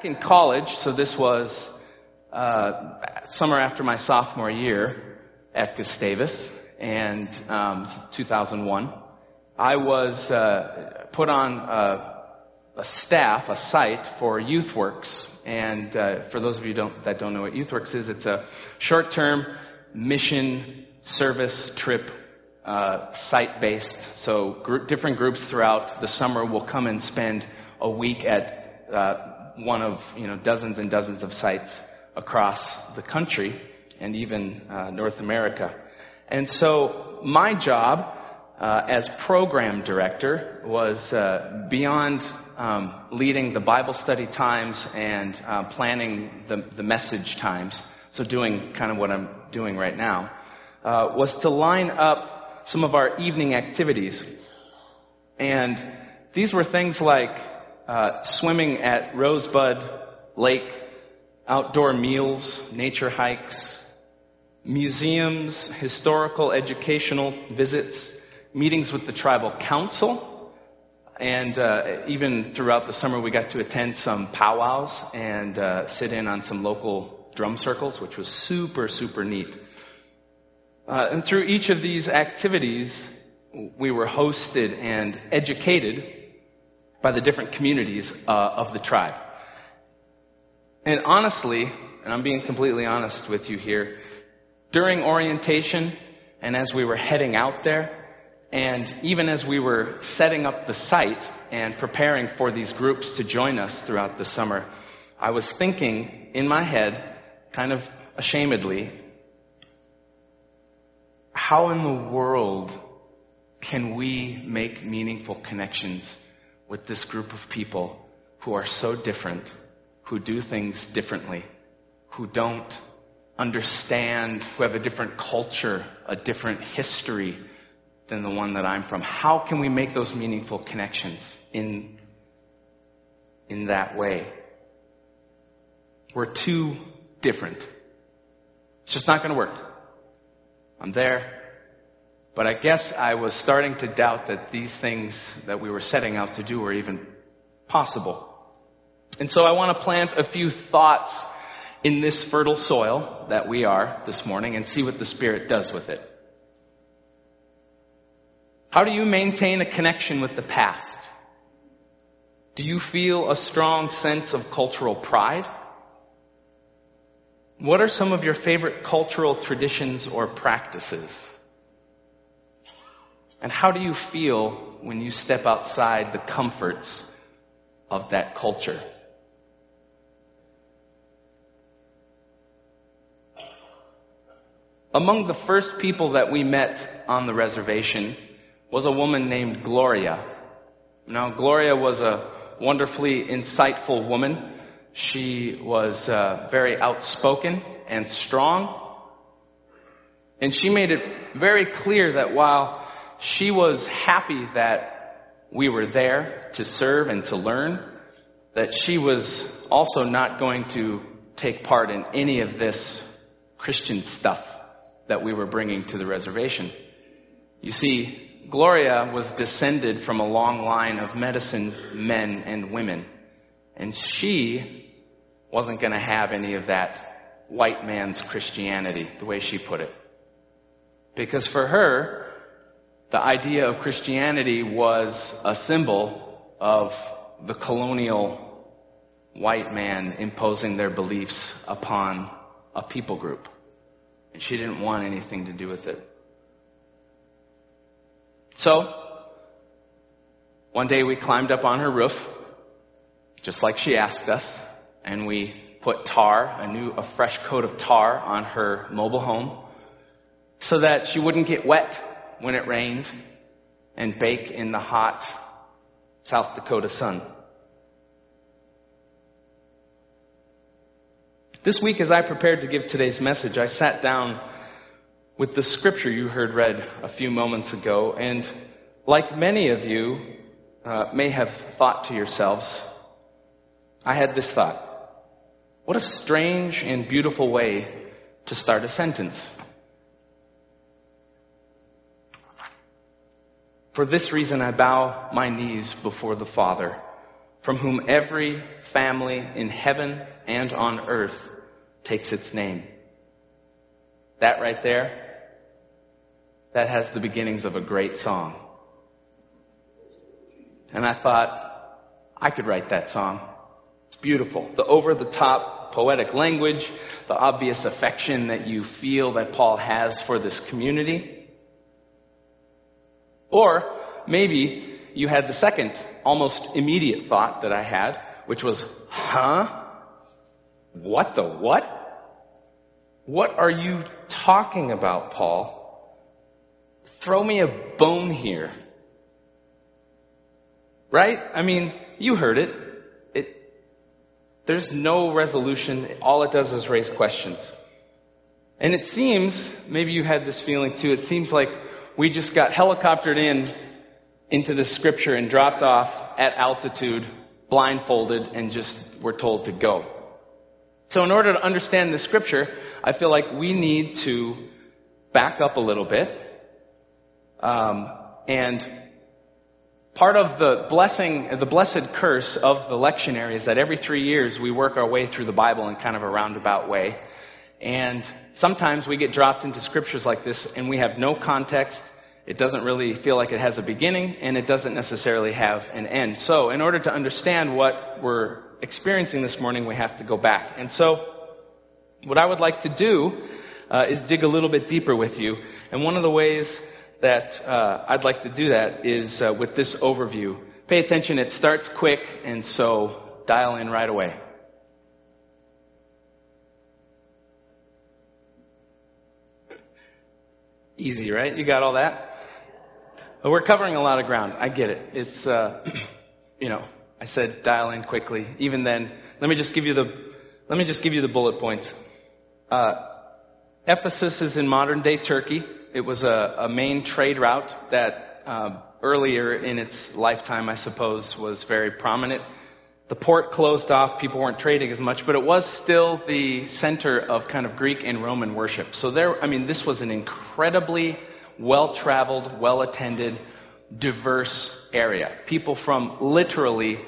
back in college, so this was uh, summer after my sophomore year at Gustavus, and um, 2001, I was uh, put on a, a, staff, a site for YouthWorks. And uh, for those of you don't, that don't know what YouthWorks is, it's a short-term mission service trip uh, site-based. So different groups throughout the summer will come and spend a week at uh, one of you know dozens and dozens of sites across the country and even uh, North America. And so my job uh, as program director was uh, beyond um, leading the Bible study times and uh, planning the, the, message times, so doing kind of what I'm doing right now, uh, was to line up some of our evening activities. And these were things like uh, swimming at Rosebud Lake, outdoor meals, nature hikes, museums, historical, educational visits, meetings with the tribal council, and uh, even throughout the summer we got to attend some powwows and uh, sit in on some local drum circles, which was super, super neat. Uh, and through each of these activities, we were hosted and educated by the different communities uh, of the tribe. And honestly, and I'm being completely honest with you here, during orientation and as we were heading out there, and even as we were setting up the site and preparing for these groups to join us throughout the summer, I was thinking in my head, kind of ashamedly, how in the world can we make meaningful connections with this group of people who are so different, who do things differently, who don't understand, who have a different culture, a different history than the one that I'm from. How can we make those meaningful connections in, in that way? We're too different. It's just not going to work. I'm there. But I guess I was starting to doubt that these things that we were setting out to do were even possible. And so I want to plant a few thoughts in this fertile soil that we are this morning and see what the Spirit does with it. How do you maintain a connection with the past? Do you feel a strong sense of cultural pride? What are some of your favorite cultural traditions or practices? And how do you feel when you step outside the comforts of that culture? Among the first people that we met on the reservation was a woman named Gloria. Now, Gloria was a wonderfully insightful woman. She was uh, very outspoken and strong. And she made it very clear that while she was happy that we were there to serve and to learn, that she was also not going to take part in any of this Christian stuff that we were bringing to the reservation. You see, Gloria was descended from a long line of medicine men and women, and she wasn't going to have any of that white man's Christianity, the way she put it. Because for her, the idea of Christianity was a symbol of the colonial white man imposing their beliefs upon a people group. And she didn't want anything to do with it. So, one day we climbed up on her roof, just like she asked us, and we put tar, a new, a fresh coat of tar on her mobile home, so that she wouldn't get wet when it rained and bake in the hot South Dakota sun. This week, as I prepared to give today's message, I sat down with the scripture you heard read a few moments ago, and like many of you uh, may have thought to yourselves, I had this thought. What a strange and beautiful way to start a sentence. For this reason, I bow my knees before the Father, from whom every family in heaven and on earth takes its name. That right there, that has the beginnings of a great song. And I thought, I could write that song. It's beautiful. The over the top poetic language, the obvious affection that you feel that Paul has for this community. Or maybe you had the second, almost immediate thought that I had, which was, huh? What the what? What are you talking about, Paul? Throw me a bone here. Right? I mean, you heard it. It, there's no resolution. All it does is raise questions. And it seems, maybe you had this feeling too, it seems like we just got helicoptered in into the scripture and dropped off at altitude, blindfolded, and just were told to go. So in order to understand the scripture, I feel like we need to back up a little bit. Um, and part of the blessing, the blessed curse of the lectionary is that every three years we work our way through the Bible in kind of a roundabout way. And sometimes we get dropped into scriptures like this and we have no context. It doesn't really feel like it has a beginning and it doesn't necessarily have an end. So in order to understand what we're experiencing this morning, we have to go back. And so what I would like to do uh, is dig a little bit deeper with you. And one of the ways that uh, I'd like to do that is uh, with this overview. Pay attention, it starts quick, and so dial in right away. Easy, right? You got all that? Well, we're covering a lot of ground. I get it. It's, uh, you know, I said dial in quickly. Even then, let me just give you the, let me just give you the bullet points. Uh, Ephesus is in modern day Turkey. It was a, a main trade route that uh, earlier in its lifetime, I suppose, was very prominent. The port closed off, people weren't trading as much, but it was still the center of kind of Greek and Roman worship. So there, I mean, this was an incredibly well traveled, well attended, diverse area. People from literally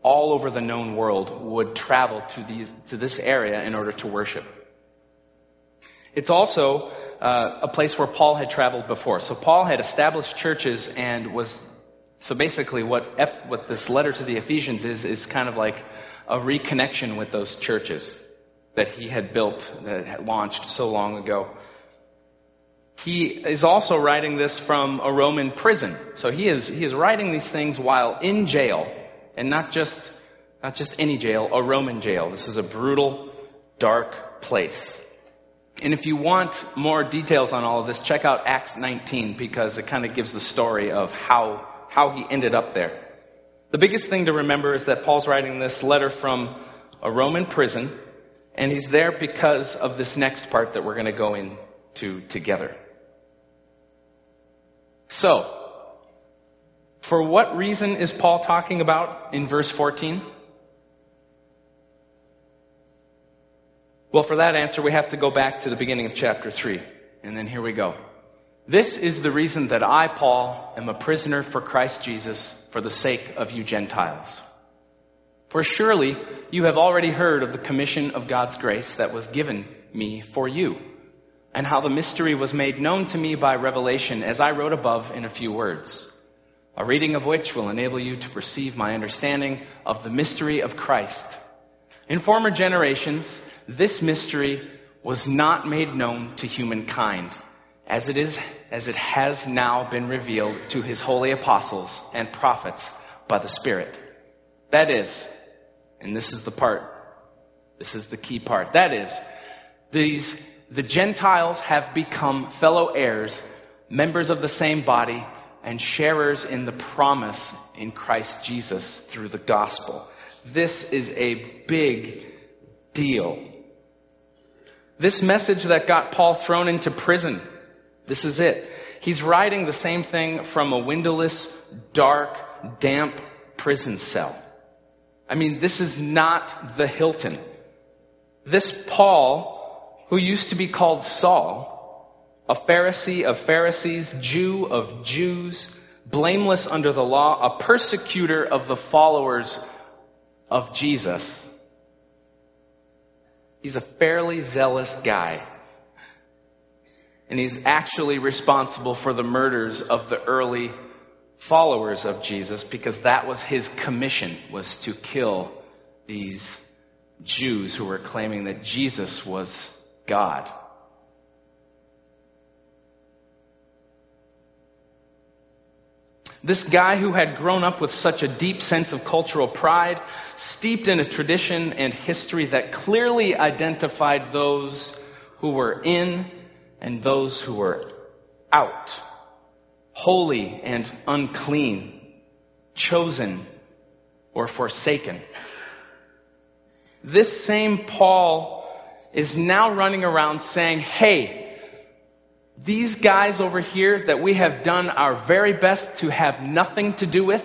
all over the known world would travel to, to this area in order to worship. It's also uh, a place where Paul had traveled before. So Paul had established churches and was so basically what F, what this letter to the Ephesians is is kind of like a reconnection with those churches that he had built that had launched so long ago. He is also writing this from a Roman prison. So he is he is writing these things while in jail and not just not just any jail, a Roman jail. This is a brutal, dark place. And if you want more details on all of this, check out Acts 19 because it kind of gives the story of how, how he ended up there. The biggest thing to remember is that Paul's writing this letter from a Roman prison, and he's there because of this next part that we're going to go into together. So, for what reason is Paul talking about in verse 14? Well, for that answer, we have to go back to the beginning of chapter 3. And then here we go. This is the reason that I, Paul, am a prisoner for Christ Jesus for the sake of you Gentiles. For surely you have already heard of the commission of God's grace that was given me for you, and how the mystery was made known to me by revelation, as I wrote above in a few words. A reading of which will enable you to perceive my understanding of the mystery of Christ. In former generations, this mystery was not made known to humankind as it is, as it has now been revealed to his holy apostles and prophets by the Spirit. That is, and this is the part, this is the key part. That is, these, the Gentiles have become fellow heirs, members of the same body, and sharers in the promise in Christ Jesus through the gospel. This is a big deal. This message that got Paul thrown into prison, this is it. He's writing the same thing from a windowless, dark, damp prison cell. I mean, this is not the Hilton. This Paul, who used to be called Saul, a Pharisee of Pharisees, Jew of Jews, blameless under the law, a persecutor of the followers of Jesus. He's a fairly zealous guy. And he's actually responsible for the murders of the early followers of Jesus because that was his commission was to kill these Jews who were claiming that Jesus was God. This guy who had grown up with such a deep sense of cultural pride, steeped in a tradition and history that clearly identified those who were in and those who were out, holy and unclean, chosen or forsaken. This same Paul is now running around saying, hey, these guys over here that we have done our very best to have nothing to do with,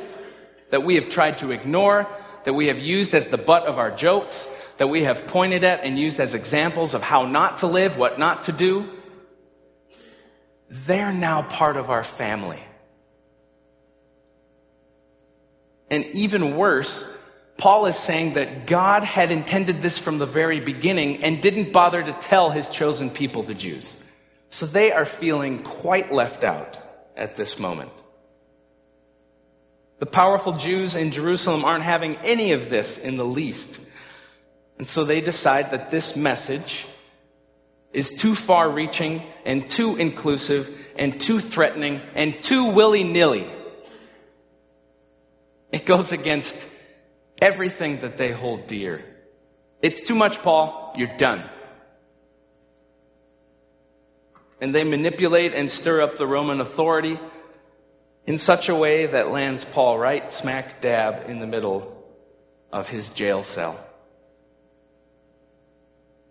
that we have tried to ignore, that we have used as the butt of our jokes, that we have pointed at and used as examples of how not to live, what not to do, they're now part of our family. And even worse, Paul is saying that God had intended this from the very beginning and didn't bother to tell his chosen people, the Jews. So they are feeling quite left out at this moment. The powerful Jews in Jerusalem aren't having any of this in the least. And so they decide that this message is too far reaching and too inclusive and too threatening and too willy nilly. It goes against everything that they hold dear. It's too much, Paul. You're done and they manipulate and stir up the Roman authority in such a way that lands Paul right smack dab in the middle of his jail cell.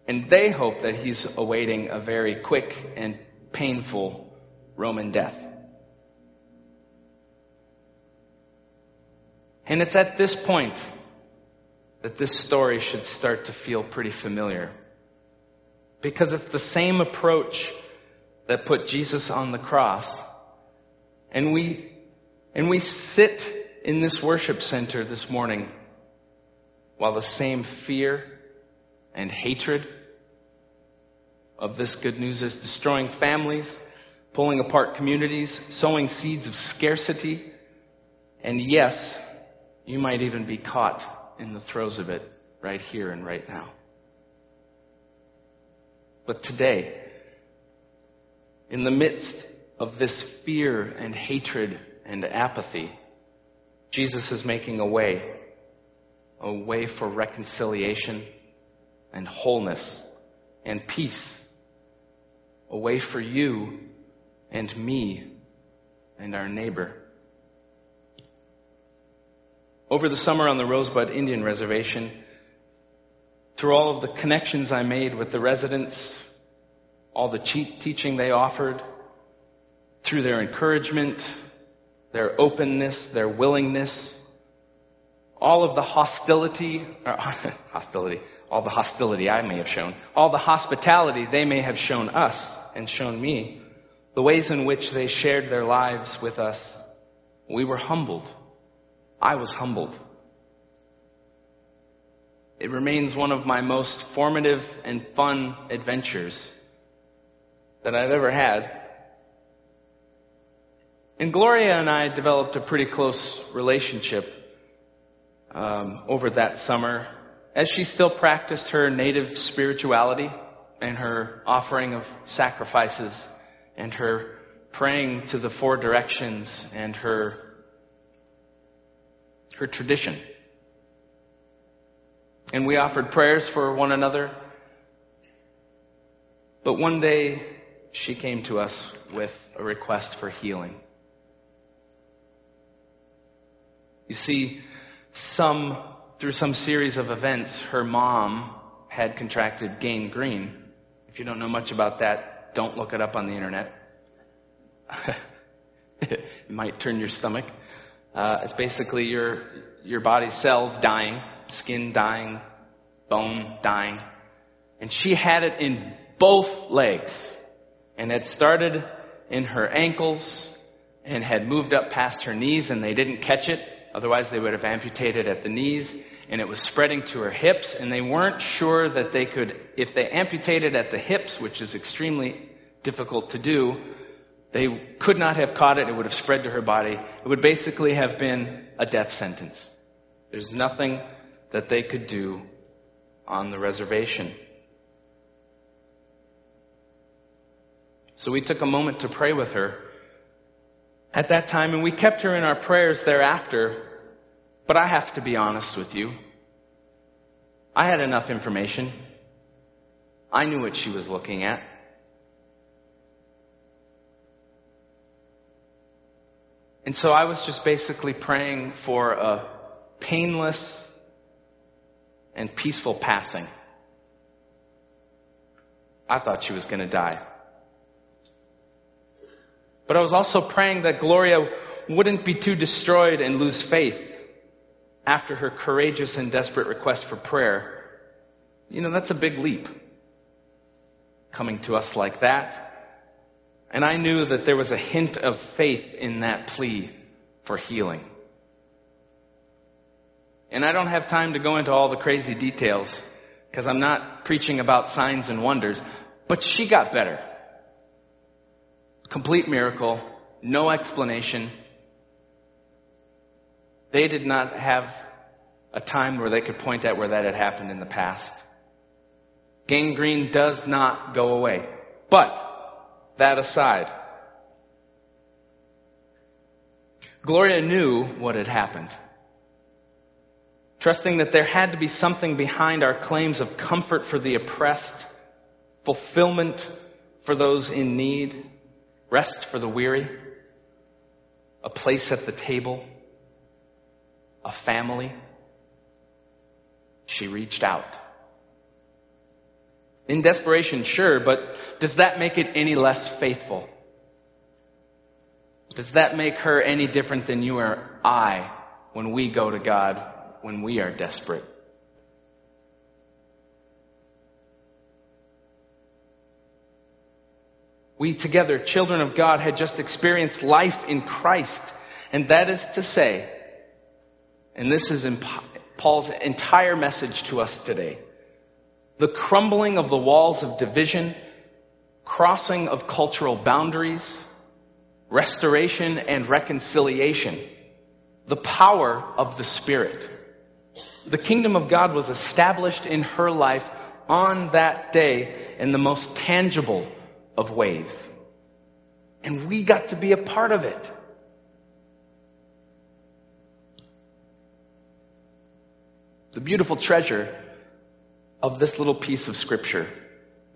And they hope that he's awaiting a very quick and painful Roman death. And it's at this point that this story should start to feel pretty familiar. Because it's the same approach that put Jesus on the cross. And we, and we sit in this worship center this morning while the same fear and hatred of this good news is destroying families, pulling apart communities, sowing seeds of scarcity, and yes, you might even be caught in the throes of it right here and right now. But today, in the midst of this fear and hatred and apathy, Jesus is making a way, a way for reconciliation and wholeness and peace, a way for you and me and our neighbor. Over the summer on the Rosebud Indian Reservation, through all of the connections I made with the residents, all the teaching they offered, through their encouragement, their openness, their willingness, all of the hostility, uh, hostility, all the hostility I may have shown, all the hospitality they may have shown us and shown me, the ways in which they shared their lives with us, we were humbled. I was humbled. It remains one of my most formative and fun adventures that I've ever had. And Gloria and I developed a pretty close relationship um, over that summer as she still practiced her native spirituality and her offering of sacrifices and her praying to the four directions and her her tradition. And we offered prayers for one another. But one day she came to us with a request for healing. You see, some, through some series of events, her mom had contracted gangrene. If you don't know much about that, don't look it up on the internet. it might turn your stomach. Uh, it's basically your, your body's cells dying, skin dying, bone dying. And she had it in both legs and had started in her ankles and had moved up past her knees and they didn't catch it Otherwise, they would have amputated at the knees, and it was spreading to her hips, and they weren't sure that they could, if they amputated at the hips, which is extremely difficult to do, they could not have caught it. It would have spread to her body. It would basically have been a death sentence. There's nothing that they could do on the reservation. So we took a moment to pray with her at that time, and we kept her in our prayers thereafter. But I have to be honest with you. I had enough information. I knew what she was looking at. And so I was just basically praying for a painless and peaceful passing. I thought she was going to die. But I was also praying that Gloria wouldn't be too destroyed and lose faith after her courageous and desperate request for prayer. You know, that's a big leap coming to us like that. And I knew that there was a hint of faith in that plea for healing. And I don't have time to go into all the crazy details because I'm not preaching about signs and wonders, but she got better. Complete miracle, no explanation. They did not have a time where they could point at where that had happened in the past. Gangrene does not go away. But, that aside, Gloria knew what had happened. Trusting that there had to be something behind our claims of comfort for the oppressed, fulfillment for those in need, rest for the weary, a place at the table, a family. She reached out. In desperation, sure, but does that make it any less faithful? Does that make her any different than you or I when we go to God when we are desperate? We together, children of God, had just experienced life in Christ. And that is to say, and this is Paul's entire message to us today, the crumbling of the walls of division, crossing of cultural boundaries, restoration and reconciliation, the power of the Spirit. The kingdom of God was established in her life on that day in the most tangible of ways. And we got to be a part of it. The beautiful treasure of this little piece of scripture,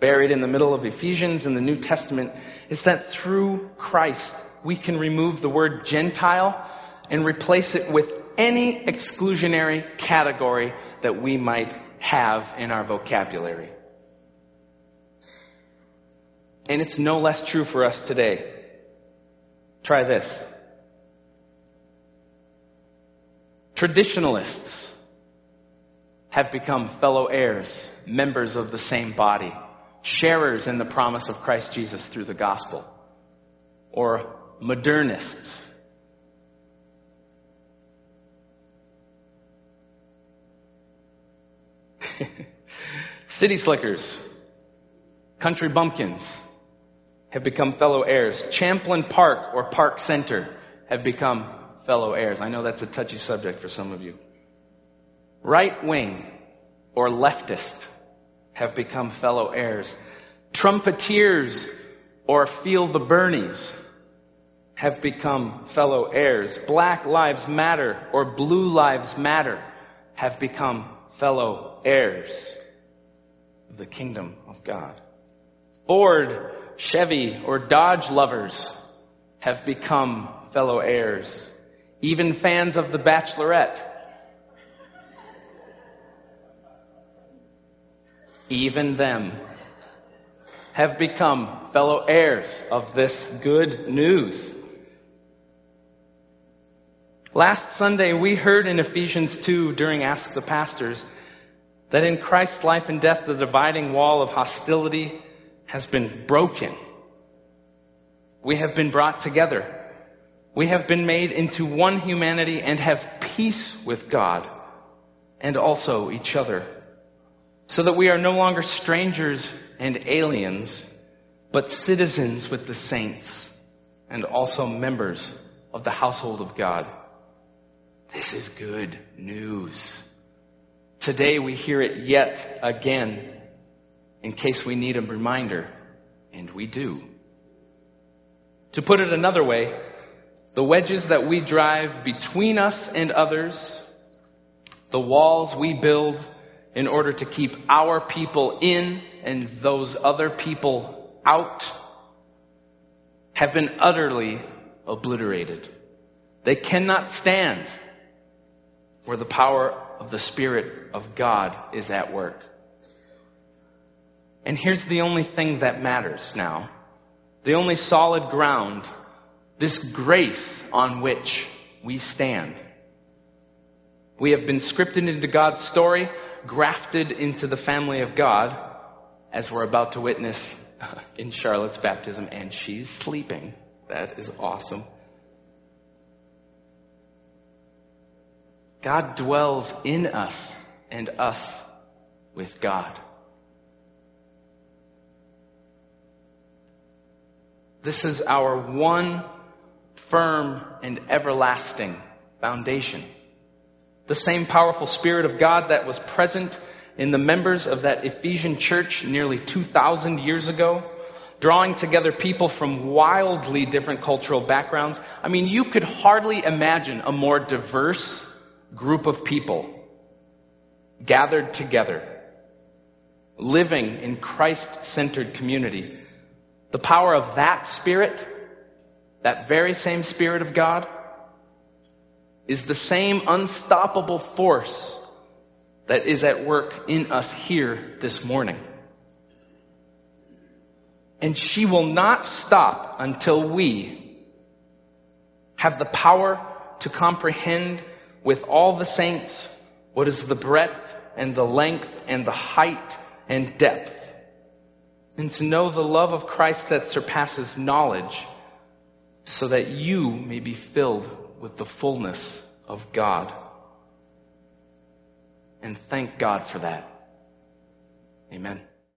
buried in the middle of Ephesians in the New Testament, is that through Christ we can remove the word Gentile and replace it with any exclusionary category that we might have in our vocabulary. And it's no less true for us today. Try this. Traditionalists have become fellow heirs, members of the same body, sharers in the promise of Christ Jesus through the gospel. Or modernists. City slickers, country bumpkins, have become fellow heirs. Champlin Park or Park Center have become fellow heirs. I know that's a touchy subject for some of you. Right wing or leftist have become fellow heirs. Trumpeteers or feel the Bernies have become fellow heirs. Black Lives Matter or Blue Lives Matter have become fellow heirs of the kingdom of God. Ford Chevy, or Dodge lovers have become fellow heirs. Even fans of The Bachelorette. Even them have become fellow heirs of this good news. Last Sunday, we heard in Ephesians 2 during Ask the Pastors that in Christ's life and death, the dividing wall of hostility has been broken. We have been brought together. We have been made into one humanity and have peace with God and also each other, so that we are no longer strangers and aliens, but citizens with the saints and also members of the household of God. This is good news. Today we hear it yet again in case we need a reminder, and we do. To put it another way, the wedges that we drive between us and others, the walls we build in order to keep our people in and those other people out, have been utterly obliterated. They cannot stand where the power of the Spirit of God is at work. And here's the only thing that matters now. The only solid ground, this grace on which we stand. We have been scripted into God's story, grafted into the family of God, as we're about to witness in Charlotte's baptism, and she's sleeping. That is awesome. God dwells in us and us with God. This is our one firm and everlasting foundation. The same powerful Spirit of God that was present in the members of that Ephesian church nearly 2,000 years ago, drawing together people from wildly different cultural backgrounds. I mean, you could hardly imagine a more diverse group of people gathered together, living in Christ centered community the power of that Spirit, that very same Spirit of God, is the same unstoppable force that is at work in us here this morning. And she will not stop until we have the power to comprehend with all the saints what is the breadth and the length and the height and depth and to know the love of Christ that surpasses knowledge, so that you may be filled with the fullness of God. And thank God for that. Amen.